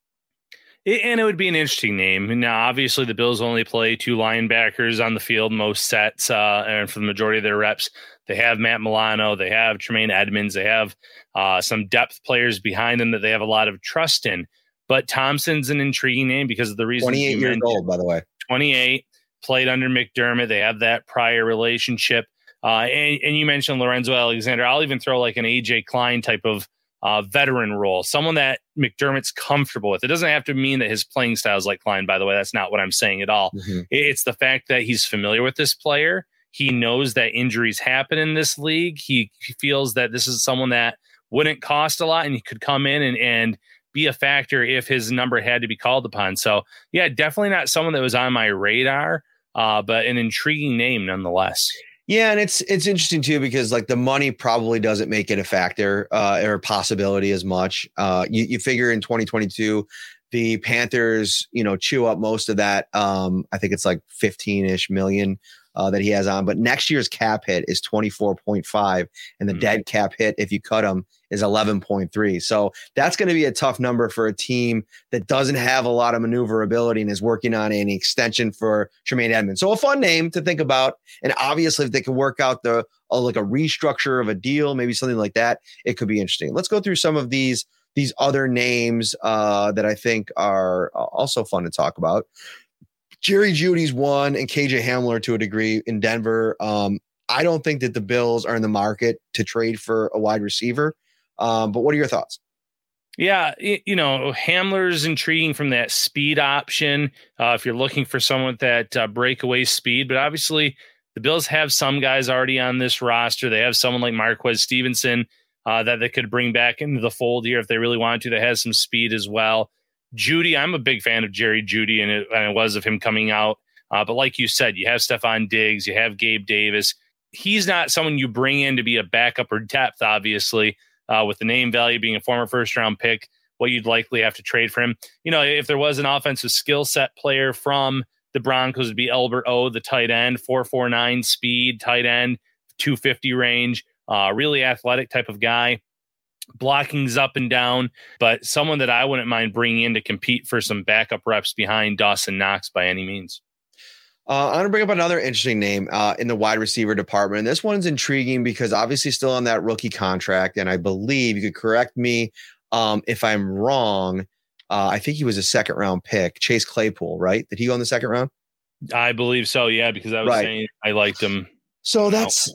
And it would be an interesting name. Now, obviously, the Bills only play two linebackers on the field most sets, uh, and for the majority of their reps, they have Matt Milano, they have Tremaine Edmunds, they have uh, some depth players behind them that they have a lot of trust in. But Thompson's an intriguing name because of the reason. 28 years old, by the way. 28, played under McDermott. They have that prior relationship. Uh, and, and you mentioned Lorenzo Alexander. I'll even throw like an AJ Klein type of uh, veteran role, someone that McDermott's comfortable with. It doesn't have to mean that his playing style is like Klein, by the way. That's not what I'm saying at all. Mm-hmm. It's the fact that he's familiar with this player. He knows that injuries happen in this league. He, he feels that this is someone that wouldn't cost a lot and he could come in and, and be a factor if his number had to be called upon. So, yeah, definitely not someone that was on my radar, uh, but an intriguing name nonetheless. Yeah, and it's it's interesting too because like the money probably doesn't make it a factor uh, or a possibility as much. Uh, you, you figure in 2022, the Panthers, you know, chew up most of that. Um, I think it's like 15 ish million uh, that he has on. But next year's cap hit is 24.5, and the mm-hmm. dead cap hit, if you cut him, is 11.3. So that's going to be a tough number for a team that doesn't have a lot of maneuverability and is working on an extension for Tremaine Edmunds. So a fun name to think about. And obviously, if they can work out the uh, like a restructure of a deal, maybe something like that, it could be interesting. Let's go through some of these these other names uh, that I think are uh, also fun to talk about. Jerry Jeudy's one, and KJ Hamler to a degree in Denver. Um, I don't think that the Bills are in the market to trade for a wide receiver. Um, but what are your thoughts? Yeah, you know, Hamler's intriguing from that speed option. Uh, if you're looking for someone with that uh, breakaway speed, but obviously the Bills have some guys already on this roster. They have someone like Marquez Stevenson uh, that they could bring back into the fold here if they really wanted to. That has some speed as well. Jeudy, I'm a big fan of Jerry Jeudy, and it, and it was of him coming out. Uh, but like you said, you have Stefon Diggs, you have Gabe Davis. He's not someone you bring in to be a backup or depth, obviously, uh, with the name value being a former first round pick, what you'd likely have to trade for him. You know, if there was an offensive skill set player from the Broncos, would be Albert O, the tight end, 449 speed, tight end, 250 range, uh, really athletic type of guy blocking's up and down, but someone that I wouldn't mind bringing in to compete for some backup reps behind Dawson Knox by any means. Uh, I'm going to bring up another interesting name uh, in the wide receiver department. And this one's intriguing because obviously still on that rookie contract. And I believe you could correct me um, if I'm wrong. Uh, I think he was a second round pick, Chase Claypool, right? Did he go in the second round? I believe so. Yeah, because I was right. saying I liked him so that's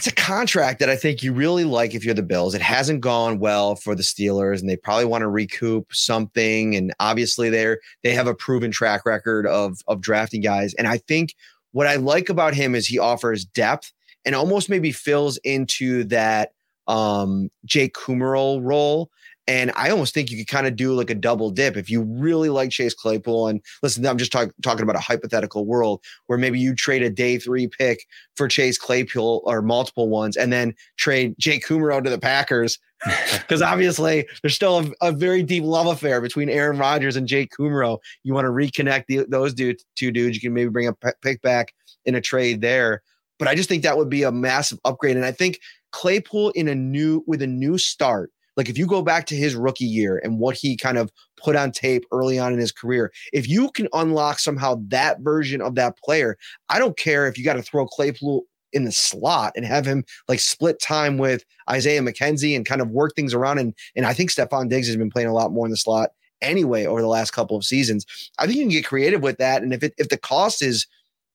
that's a contract that I think you really like if you're the Bills. It hasn't gone well for the Steelers, and they probably want to recoup something. And obviously, they're they have a proven track record of of drafting guys. And I think what I like about him is he offers depth and almost maybe fills into that um Jake role and I almost think you could kind of do like a double dip if you really like Chase Claypool. And listen, I'm just talk, talking about a hypothetical world where maybe you trade a day three pick for Chase Claypool or multiple ones, and then trade Jake Kumerow to the Packers. Because obviously there's still a, a, very deep love affair between Aaron Rodgers and Jake Kumerow. You want to reconnect the, those dude, two dudes. You can maybe bring a pick back in a trade there. But I just think that would be a massive upgrade. And I think Claypool in a new with a new start like if you go back to his rookie year and what he kind of put on tape early on in his career, if you can unlock somehow that version of that player, I don't care if you got to throw Claypool in the slot and have him like split time with Isaiah McKenzie and kind of work things around. And and I think Stefon Diggs has been playing a lot more in the slot anyway over the last couple of seasons. I think you can get creative with that. And if it if the cost is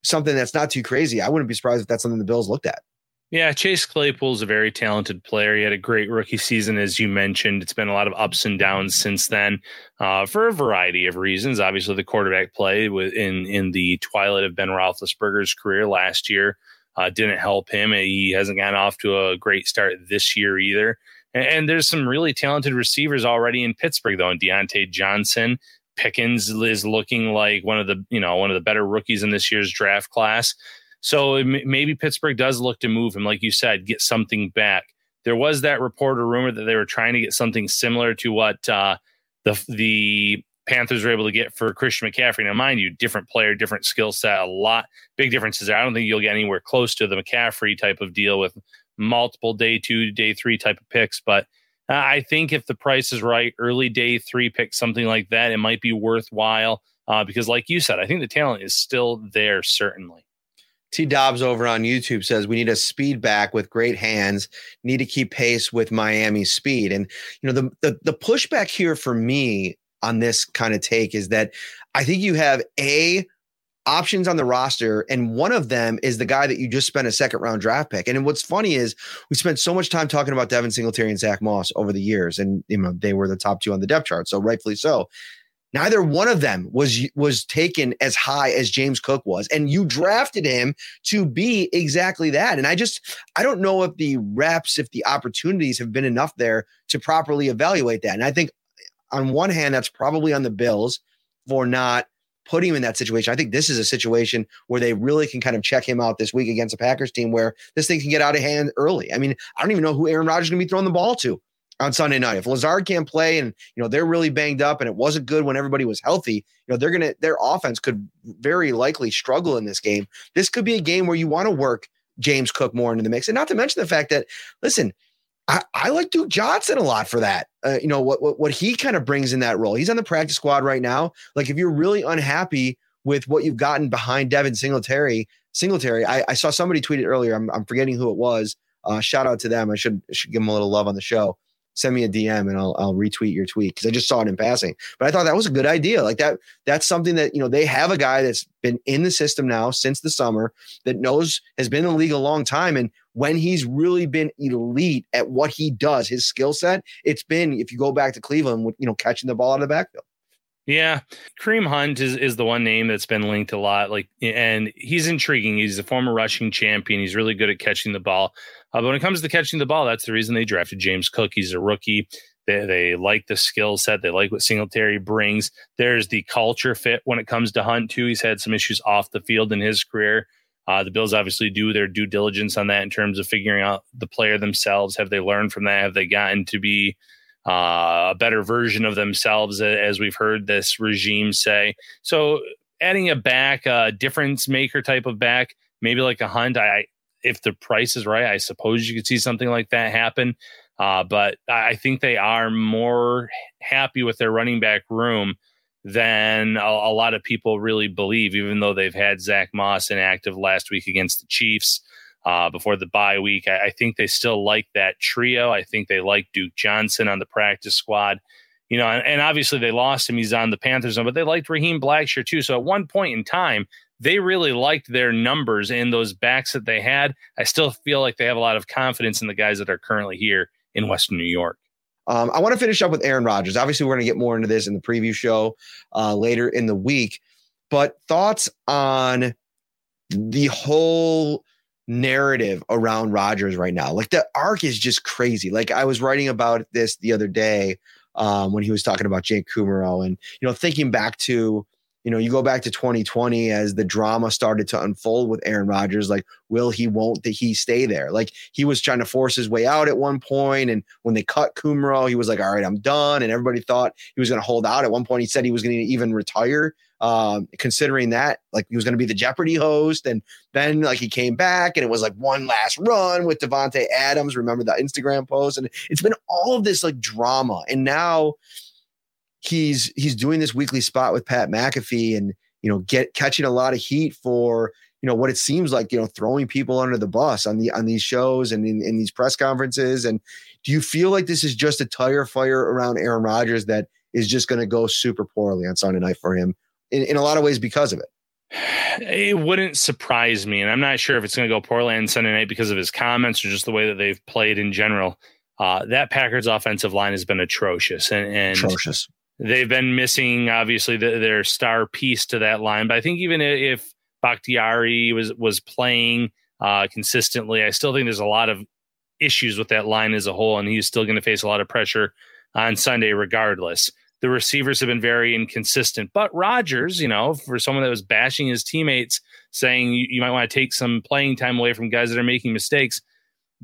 something that's not too crazy, I wouldn't be surprised if that's something the Bills looked at. Yeah, Chase Claypool is a very talented player. He had a great rookie season, as you mentioned. It's been a lot of ups and downs since then, uh, for a variety of reasons. Obviously, the quarterback play in in the twilight of Ben Roethlisberger's career last year uh, didn't help him. He hasn't gotten off to a great start this year either. And, and there's some really talented receivers already in Pittsburgh, though. And Diontae Johnson, Pickens is looking like one of the you know one of the better rookies in this year's draft class. So maybe Pittsburgh does look to move him, like you said, get something back. There was that report or rumor that they were trying to get something similar to what uh, the the Panthers were able to get for Christian McCaffrey. Now, mind you, different player, different skill set, a lot big differences there. I don't think you'll get anywhere close to the McCaffrey type of deal with multiple day two, day three type of picks. But uh, I think if the price is right, early day three pick, something like that, it might be worthwhile. Uh, because, like you said, I think the talent is still there, certainly. T Dobbs over on YouTube says we need a speed back with great hands, need to keep pace with Miami's speed. And you know, the the, the pushback here for me on this kind of take is that I think you have a options on the roster, and one of them is the guy that you just spent a second round draft pick. And what's funny is we spent so much time talking about Devin Singletary and Zach Moss over the years, and you know they were the top two on the depth chart, so rightfully so. Neither one of them was was taken as high as James Cook was, and you drafted him to be exactly that. And I just I don't know if the reps, if the opportunities have been enough there to properly evaluate that. And I think on one hand, that's probably on the Bills for not putting him in that situation. I think this is a situation where they really can kind of check him out this week against a Packers team where this thing can get out of hand early. I mean, I don't even know who Aaron Rodgers is going to be throwing the ball to on Sunday night. If Lazard can't play and you know they're really banged up and it wasn't good when everybody was healthy, you know they're gonna their offense could very likely struggle in this game. This could be a game where you want to work James Cook more into the mix, and not to mention the fact that listen, I, I like Duke Johnson a lot for that. Uh, you know what, what what he kind of brings in that role. He's on the practice squad right now. Like if you're really unhappy with what you've gotten behind Devin Singletary, Singletary, I, I saw somebody tweeted earlier. I'm, I'm forgetting who it was. Uh, shout out to them. I should should give them a little love on the show send me a DM and I'll I'll retweet your tweet because I just saw it in passing. But I thought that was a good idea. Like that that's something that you know they have a guy that's been in the system now since the summer that knows has been in the league a long time and when he's really been elite at what he does, his skill set, it's been if you go back to Cleveland you know catching the ball out of the backfield. Yeah, Kareem Hunt is, is the one name that's been linked a lot. Like, and he's intriguing. He's a former rushing champion. He's really good at catching the ball. Uh, but when it comes to catching the ball, that's the reason they drafted James Cook. He's a rookie. They, they like the skill set. They like what Singletary brings. There's the culture fit when it comes to Hunt too. He's had some issues off the field in his career. Uh, the Bills obviously do their due diligence on that in terms of figuring out the player themselves. Have they learned from that? Have they gotten to be uh, a better version of themselves, as we've heard this regime say. So adding a back, a difference maker type of back, maybe like a Hunt. I, if the price is right, I suppose you could see something like that happen. Uh, but I think they are more happy with their running back room than a, a, lot of people really believe, even though they've had Zach Moss inactive last week against the Chiefs uh, before the bye week. I, I, think they still like that trio. I think they like Duke Johnson on the practice squad. You know, and, and obviously they lost him. He's on the Panthers, but they liked Raheem Blackshear too. So at one point in time, they really liked their numbers and those backs that they had. I still feel like they have a lot of confidence in the guys that are currently here in Western New York. Um, I want to finish up with Aaron Rodgers. Obviously, we're going to get more into this in the preview show uh, later in the week. But thoughts on the whole narrative around Rodgers right now. Like the arc is just crazy. Like I was writing about this the other day um, when he was talking about Jake Kumerow and, you know, thinking back to, you know, you go back to 2020 as the drama started to unfold with Aaron Rodgers, like, will he, won't that he stay there? Like he was trying to force his way out at one point, And when they cut Kumerow, he was like, all right, I'm done. And everybody thought he was going to hold out. At one point, he said he was going to even retire um, considering that like he was going to be the Jeopardy host, and then like he came back and it was like one last run with Davante Adams. Remember that Instagram post, and it's been all of this like drama, and now he's he's doing this weekly spot with Pat McAfee, and you know get catching a lot of heat for you know what it seems like you know throwing people under the bus on the on these shows and in, in these press conferences and do you feel like this is just a tire fire around Aaron Rodgers that is just going to go super poorly on Sunday night for him in, in a lot of ways because of it. It wouldn't surprise me, and I'm not sure if it's going to go poorly on Sunday night because of his comments or just the way that they've played in general. Uh, that Packers offensive line has been atrocious, and, and atrocious. They've been missing obviously the, their star piece to that line, but I think even if Bakhtiari was was playing uh, consistently, I still think there's a lot of issues with that line as a whole, and he's still going to face a lot of pressure on Sunday, regardless. The receivers have been very inconsistent. But Rodgers, you know, for someone that was bashing his teammates, saying you, you might want to take some playing time away from guys that are making mistakes.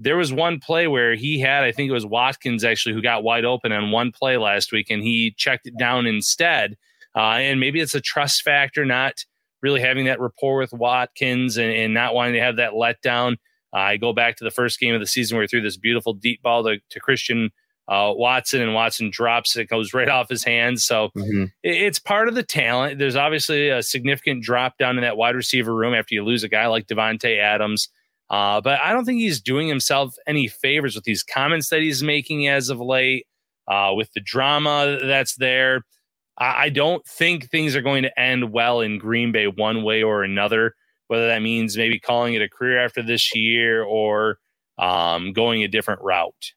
There was one play where he had, I think it was Watkins actually, who got wide open on one play last week, and he checked it down instead. Uh, and maybe it's a trust factor, not really having that rapport with Watkins and, and not wanting to have that letdown. Uh, I go back to the first game of the season where he threw this beautiful deep ball to, to Christian uh, Watson, and Watson drops it, goes right off his hands. So mm-hmm. it, it's part of the talent. There's obviously a significant drop down in that wide receiver room after you lose a guy like Davante Adams. Uh, but I don't think he's doing himself any favors with these comments that he's making as of late, uh, with the drama that's there. I, I don't think things are going to end well in Green Bay one way or another, whether that means maybe calling it a career after this year or um, going a different route.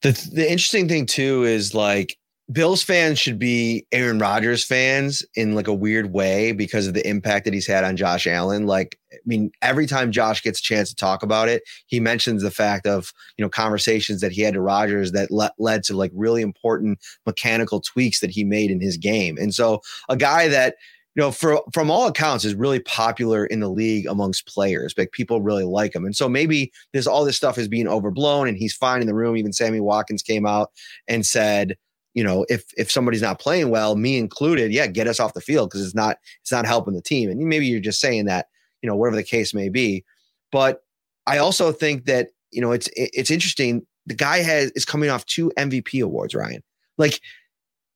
The the interesting thing too is like Bills fans should be Aaron Rodgers fans in like a weird way because of the impact that he's had on Josh Allen. Like, I mean, every time Josh gets a chance to talk about it, he mentions the fact of, you know, conversations that he had to Rodgers that le- led to like really important mechanical tweaks that he made in his game. And so a guy that, you know, for from all accounts, is really popular in the league amongst players. Like people really like him, and so maybe this all this stuff is being overblown, and he's fine in the room. Even Sammy Watkins came out and said, you know, if if somebody's not playing well, me included, yeah, get us off the field because it's not it's not helping the team. And maybe you're just saying that, you know, whatever the case may be. But I also think that you know it's it's interesting. The guy has is coming off two MVP awards, Ryan. Like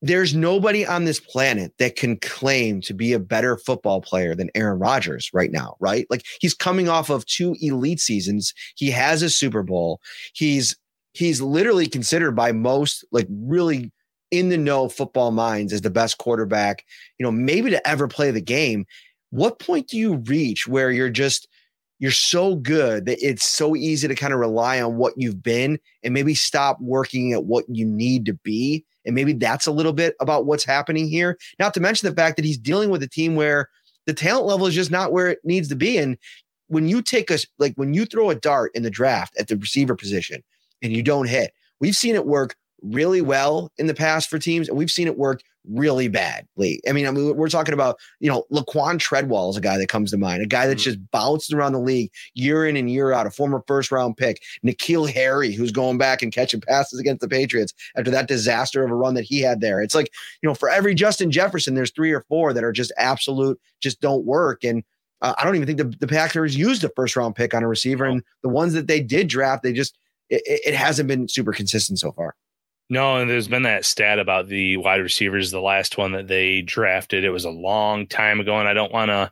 there's nobody on this planet that can claim to be a better football player than Aaron Rodgers right now, right? Like he's coming off of two elite seasons. He has a Super Bowl. He's he's literally considered by most like really in the know football minds as the best quarterback, you know, maybe to ever play the game. What point do you reach where you're just you're so good that it's so easy to kind of rely on what you've been and maybe stop working at what you need to be? And maybe that's a little bit about what's happening here. Not to mention the fact that he's dealing with a team where the talent level is just not where it needs to be. And when you take us like when you throw a dart in the draft at the receiver position and you don't hit, we've seen it work really well in the past for teams, and we've seen it work really badly. I mean, I mean, we're talking about, you know, Laquan Treadwell is a guy that comes to mind, a guy that's mm-hmm. just bounced around the league year in and year out, a former first round pick, N'Keal Harry, who's going back and catching passes against the Patriots after that disaster of a run that he had there. It's like, you know, for every Justin Jefferson, there's three or four that are just absolute, just don't work. And uh, I don't even think the, the Packers used a first round pick on a receiver. And the ones that they did draft, they just, it, it hasn't been super consistent so far. No, and there's been that stat about the wide receivers, the last one that they drafted. It was a long time ago, and I don't want to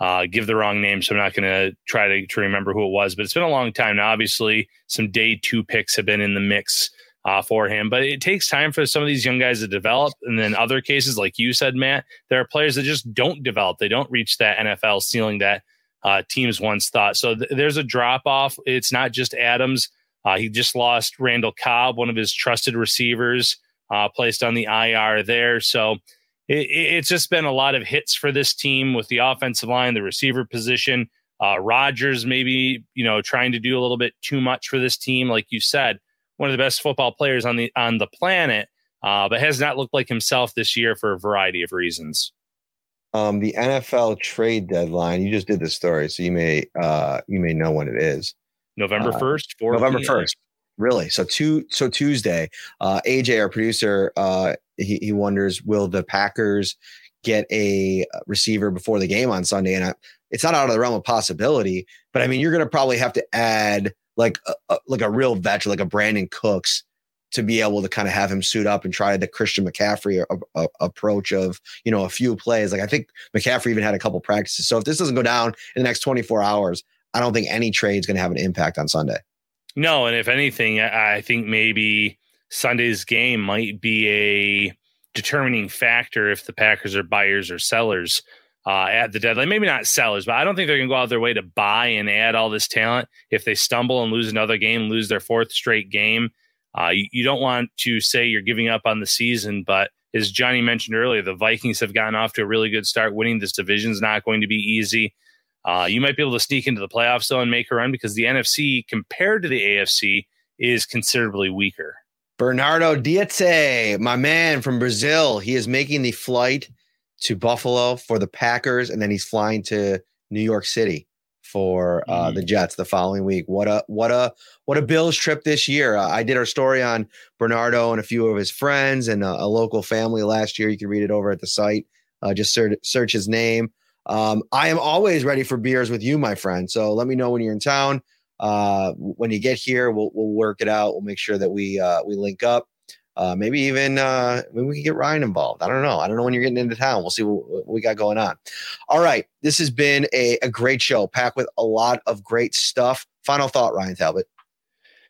uh, give the wrong name, so I'm not going to try to, remember who it was, but it's been a long time now. Obviously, some day two picks have been in the mix uh, for him, but it takes time for some of these young guys to develop. And then other cases, like you said, Matt, there are players that just don't develop. They don't reach that NFL ceiling that uh, teams once thought. So th- there's a drop off. It's not just Adams uh, he just lost Randall Cobb, one of his trusted receivers, uh, placed on the IR there. So it, it's just been a lot of hits for this team with the offensive line, the receiver position. Uh, Rodgers maybe you know trying to do a little bit too much for this team, like you said, one of the best football players on the on the planet, uh, but has not looked like himself this year for a variety of reasons. Um, the NFL trade deadline. You just did the story, so you may uh, you may know when it is. November uh, first, uh, November first. Really? So two so Tuesday, uh, AJ, our producer, uh, he, he wonders will the Packers get a receiver before the game on Sunday? And I, it's not out of the realm of possibility, but I mean, you're going to probably have to add like a, a, like a real veteran, like a Brandin Cooks, to be able to kind of have him suit up and try the Christian McCaffrey a, a, approach of you know a few plays. Like I think McCaffrey even had a couple practices. So if this doesn't go down in the next 24 hours, I don't think any trade is going to have an impact on Sunday. No, and if anything, I think maybe Sunday's game might be a determining factor if the Packers are buyers or sellers uh, at the deadline. Maybe not sellers, but I don't think they're going to go out their way to buy and add all this talent. If they stumble and lose another game, lose their fourth straight game, uh, you, you don't want to say you're giving up on the season. But as Johnny mentioned earlier, the Vikings have gotten off to a really good start. Winning this division is not going to be easy. Uh, you might be able to sneak into the playoffs though and make a run because the NFC compared to the AFC is considerably weaker. Bernardo Diete, my man from Brazil, he is making the flight to Buffalo for the Packers, and then he's flying to New York City for uh, mm. the Jets the following week. What a what a what a Bills trip this year! Uh, I did our story on Bernardo and a few of his friends and a, a local family last year. You can read it over at the site. Uh, just search, search his name. Um, I am always ready for beers with you, my friend. So let me know when you're in town. Uh, when you get here, we'll we'll work it out. We'll make sure that we uh, we link up. Uh, maybe even uh, maybe we can get Ryan involved. I don't know. I don't know when you're getting into town. We'll see what, we got going on. All right, this has been a, a great show, packed with a lot of great stuff. Final thought, Ryan Talbot.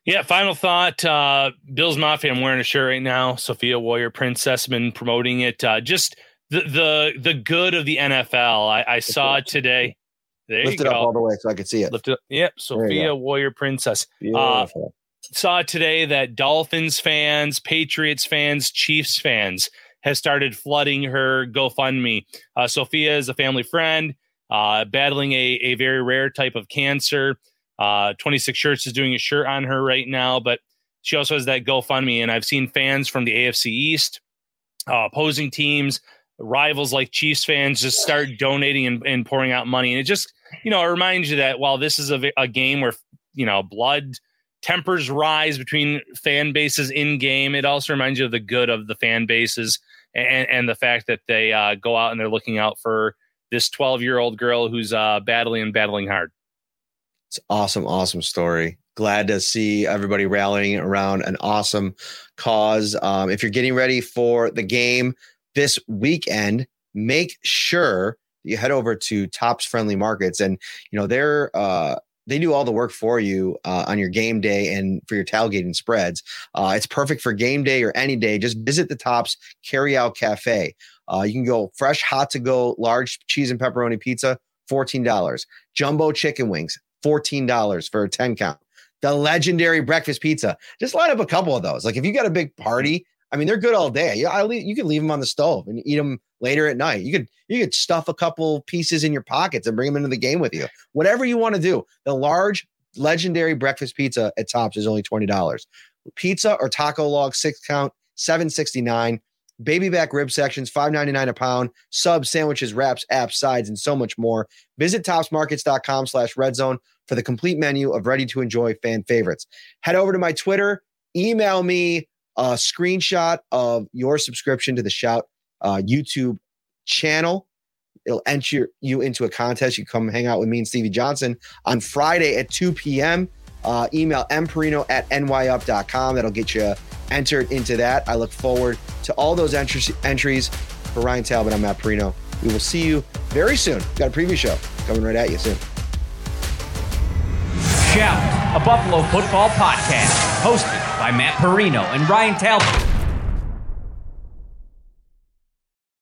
Yeah, final thought. Uh, Bills Mafia. I'm wearing a shirt right now. Sophia Warrior Princess been promoting it. Uh, just the the the good of the NFL. I, I saw it today. There Lift it go. up all the way so I could see it. Lift it up. Yep. Sophia Warrior Princess. Uh, saw today that Dolphins fans, Patriots fans, Chiefs fans has started flooding her GoFundMe. Uh, Sophia is a family friend, uh, battling a, a very rare type of cancer. Uh, 26 Shirts is doing a shirt on her right now, but she also has that GoFundMe. And I've seen fans from the AFC East, uh, opposing teams, rivals like Chiefs fans just start donating and, and pouring out money. And it just, you know, it reminds you that while this is a, a game where, you know, blood tempers rise between fan bases in game, it also reminds you of the good of the fan bases and, and the fact that they uh, go out and they're looking out for this 12 year old girl who's uh, battling and battling hard. It's awesome, awesome story. Glad to see everybody rallying around an awesome cause. Um, if you're getting ready for the game, this weekend, make sure you head over to Tops Friendly Markets. And, you know, they're, uh, they do all the work for you uh, on your game day and for your tailgating spreads. Uh, it's perfect for game day or any day. Just visit the Tops Carry Out Cafe. Uh, you can go fresh, hot to go, large cheese and pepperoni pizza, $14. Jumbo chicken wings, $14 for a 10 count. The legendary breakfast pizza. Just line up a couple of those. Like if you got a big party, I mean, they're good all day. Yeah, I you can leave them on the stove and eat them later at night. You could you could stuff a couple pieces in your pockets and bring them into the game with you. Whatever you want to do. The large legendary breakfast pizza at Tops is only twenty dollars. Pizza or taco log six count seven sixty nine. Baby back rib sections five ninety nine a pound. Subs, sandwiches, wraps, apps, sides, and so much more. Visit topsmarkets.com slash red zone for the complete menu of ready to enjoy fan favorites. Head over to my Twitter. Email me a screenshot of your subscription to the Shout uh, YouTube channel. It'll enter you into a contest. You come hang out with me and Stevie Johnson on Friday at 2 p.m. Uh, email mparrino at nyup.com. That'll get you entered into that. I look forward to all those entries, entries. For Ryan Talbot, I'm Matt Parrino. We will see you very soon. Got a preview show coming right at you soon. Shout, a Buffalo football podcast, hosted by Matt Parrino and Ryan Talbot.